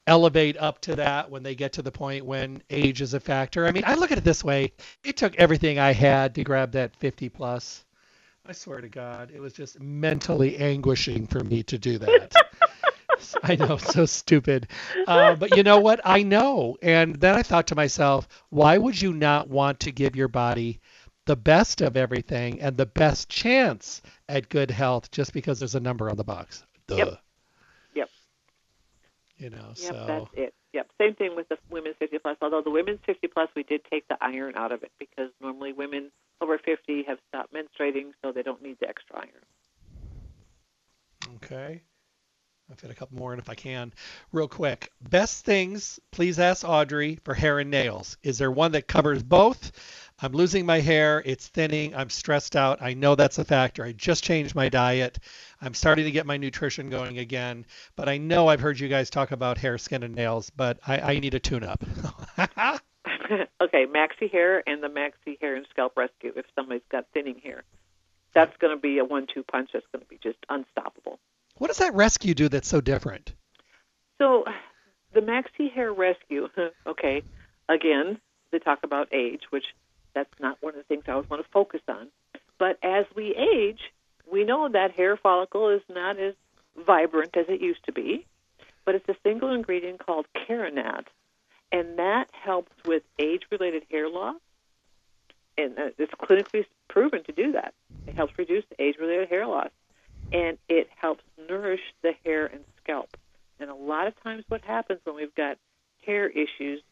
elevate up to that when they get to the point when age is a factor. I mean, I look at it this way: it took everything I had to grab that 50 plus. I swear to God, it was just mentally anguishing for me to do that. I know, so stupid. Uh, but you know what? I know. And then I thought to myself, why would you not want to give your body the best of everything and the best chance at good health just because there's a number on the box? Duh. Yep. You know, yep, so. That's it. Yep. Same thing with the women's 50 plus. Although the women's 50 plus, we did take the iron out of it because normally women over 50 have stopped menstruating, so they don't need the extra iron. Okay. I'll fit a couple more in if I can. Real quick. Best things, please ask Audrey for hair and nails. Is there one that covers both? I'm losing my hair. It's thinning. I'm stressed out. I know that's a factor. I just changed my diet. I'm starting to get my nutrition going again. But I know I've heard you guys talk about hair, skin, and nails, but I, I need a tune up. okay, Maxi Hair and the Maxi Hair and Scalp Rescue if somebody's got thinning hair. That's going to be a one two punch that's going to be just unstoppable. What does that rescue do that's so different? So, the Maxi Hair Rescue, okay, again, they talk about age, which that's not one of the things I always want to focus on. But as we age, we know that hair follicle is not as vibrant as it used to be, but it's a single ingredient called Keranat, and that helps with age-related hair loss, and uh, it's clinically proven to do that. It helps reduce age-related hair loss, and it helps nourish the hair and scalp. And a lot of times, what happens when we've got hair issues,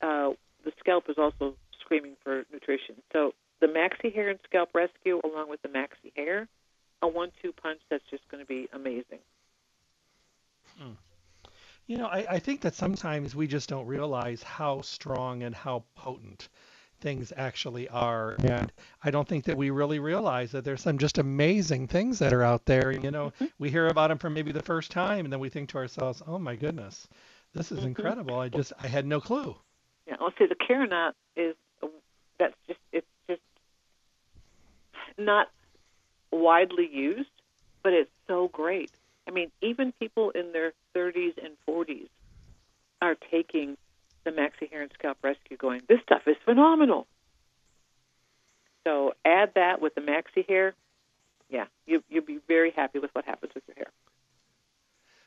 uh, the scalp is also screaming for nutrition. So the Maxi Hair and Scalp Rescue, along with the Maxi Hair, a one-two punch that's just going to be amazing. Hmm. You know, I, I think that sometimes we just don't realize how strong and how potent things actually are. And I don't think that we really realize that there's some just amazing things that are out there. You know, mm-hmm. we hear about them for maybe the first time, and then we think to ourselves, "Oh my goodness, this is mm-hmm. incredible! I just I had no clue." Yeah, let's say the Keranat is that's just it's just not widely used, but it's so great. I mean, even people in their 30s and 40s are taking the Maxi Hair and Scalp Rescue going, this stuff is phenomenal. So add that with the Maxi Hair. Yeah, you, you'll be very happy with what happens with your hair.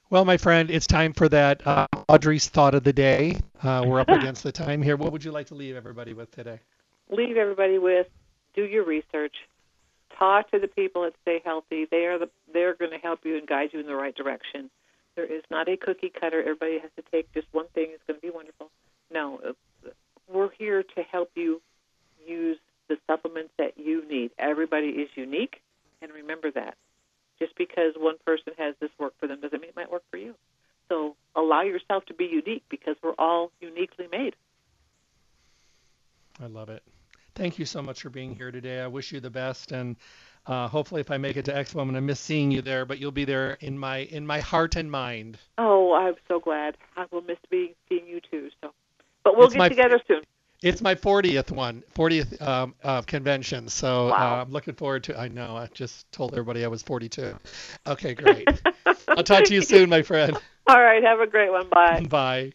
Well, my friend, it's time for that uh, Audrey's thought of the day. Uh, we're up against the time here. What would you like to leave everybody with today? Leave everybody with do your research, talk to the people at Stay Healthy. They are the they're going to help you and guide you in the right direction. There is not a cookie cutter. Everybody has to take just one thing. It's going to be wonderful. No, uh, we're here to help you use the supplements that you need. Everybody is unique, and remember that. Just because one person has this work for them doesn't mean it might work for you. So allow yourself to be unique because we're all uniquely made. I love it. Thank you so much for being here today. I wish you the best, and uh, hopefully, if I make it to Expo, I'm going to miss seeing you there, but you'll be there in my in my heart and mind. Oh, I'm so glad. I will miss being seeing you too. So, but we'll It's get my- together. It's my 40th one, 40th um, uh, convention. So Wow. uh, I'm looking forward to. I know. I just told everybody I was 42. Okay, great. I'll talk to you soon, my friend. All right. Have a great one. Bye. Bye.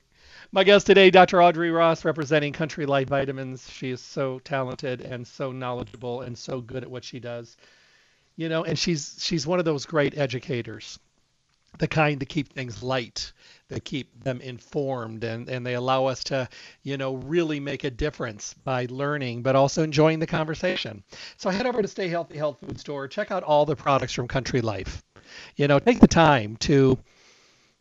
My guest today, Dr. Audrey Ross, representing Country Life Vitamins. She is so talented and so knowledgeable and so good at what she does. You know, and she's she's one of those great educators, the kind that keep things light, that keep them informed, and and they allow us to, you know, really make a difference by learning, but also enjoying the conversation. So head over to Stay Healthy Health Food Store, check out all the products from Country Life. You know, take the time to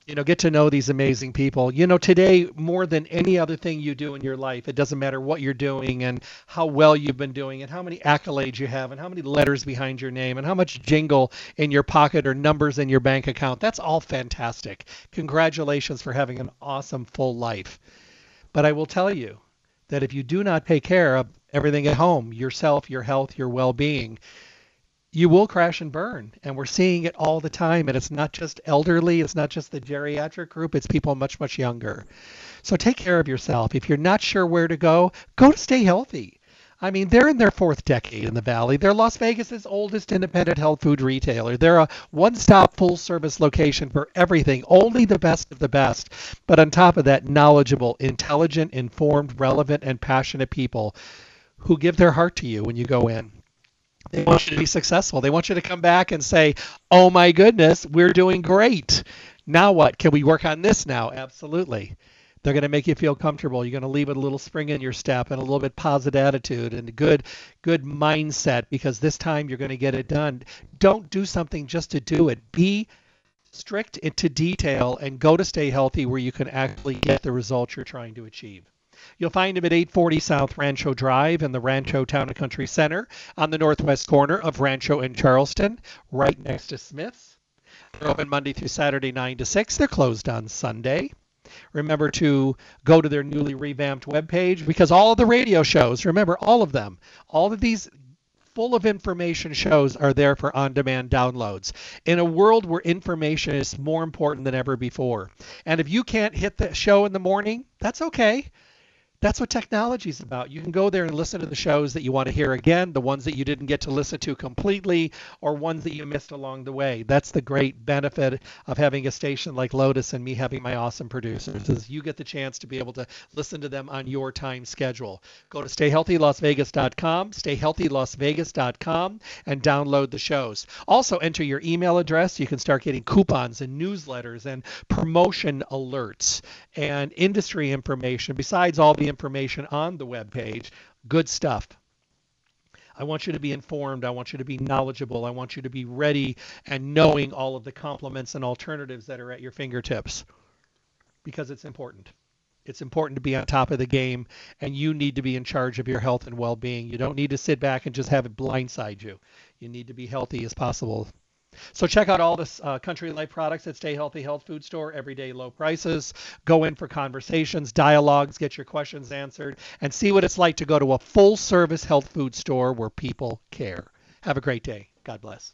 you know get to know these amazing people. You know today more than any other thing you do in your life it doesn't matter what you're doing and how well you've been doing and how many accolades you have and how many letters behind your name and how much jingle in your pocket or numbers in your bank account that's all fantastic. Congratulations for having an awesome full life. But i will tell you that if you do not take care of everything at home yourself your health your well-being you will crash and burn. And we're seeing it all the time. And it's not just elderly, it's not just the geriatric group, it's people much, much younger. So take care of yourself. If you're not sure where to go, go to Stay Healthy. I mean, they're in their fourth decade in the Valley. They're Las Vegas's oldest independent health food retailer. They're a one stop full service location for everything, only the best of the best. But on top of that, knowledgeable, intelligent, informed, relevant, and passionate people who give their heart to you when you go in. They want you to be successful. They want you to come back and say, "Oh my goodness, we're doing great. Now what? Can we work on this now?" Absolutely. They're going to make you feel comfortable. You're going to leave with a little spring in your step and a little bit positive attitude and a good good mindset because this time you're going to get it done. Don't do something just to do it. Be strict into detail and go to stay healthy where you can actually get the results you're trying to achieve. You'll find him at 840 South Rancho Drive in the Rancho Town and Country Center on the northwest corner of Rancho and Charleston, right next to Smith's. They're open Monday through Saturday, 9 to 6. They're closed on Sunday. Remember to go to their newly revamped webpage because all of the radio shows, remember all of them, all of these full of information shows are there for on demand downloads. In a world where information is more important than ever before. And if you can't hit the show in the morning, that's okay. That's what technology is about. You can go there and listen to the shows that you want to hear again, the ones that you didn't get to listen to completely, or ones that you missed along the way. That's the great benefit of having a station like Lotus and me having my awesome producers is you get the chance to be able to listen to them on your time schedule. Go to stayhealthylasvegas.com, stayhealthylasvegas.com, and download the shows. Also enter your email address. You can start getting coupons and newsletters and promotion alerts and industry information besides all the information on the webpage. Good stuff. I want you to be informed. I want you to be knowledgeable. I want you to be ready and knowing all of the complements and alternatives that are at your fingertips because it's important. It's important to be on top of the game, and you need to be in charge of your health and well being. You don't need to sit back and just have it blindside you. You need to be healthy as possible. So check out all the uh, Country Life products at Stay Healthy Health Food Store, everyday low prices. Go in for conversations, dialogues, get your questions answered, and see what it's like to go to a full service health food store where people care. Have a great day. God bless.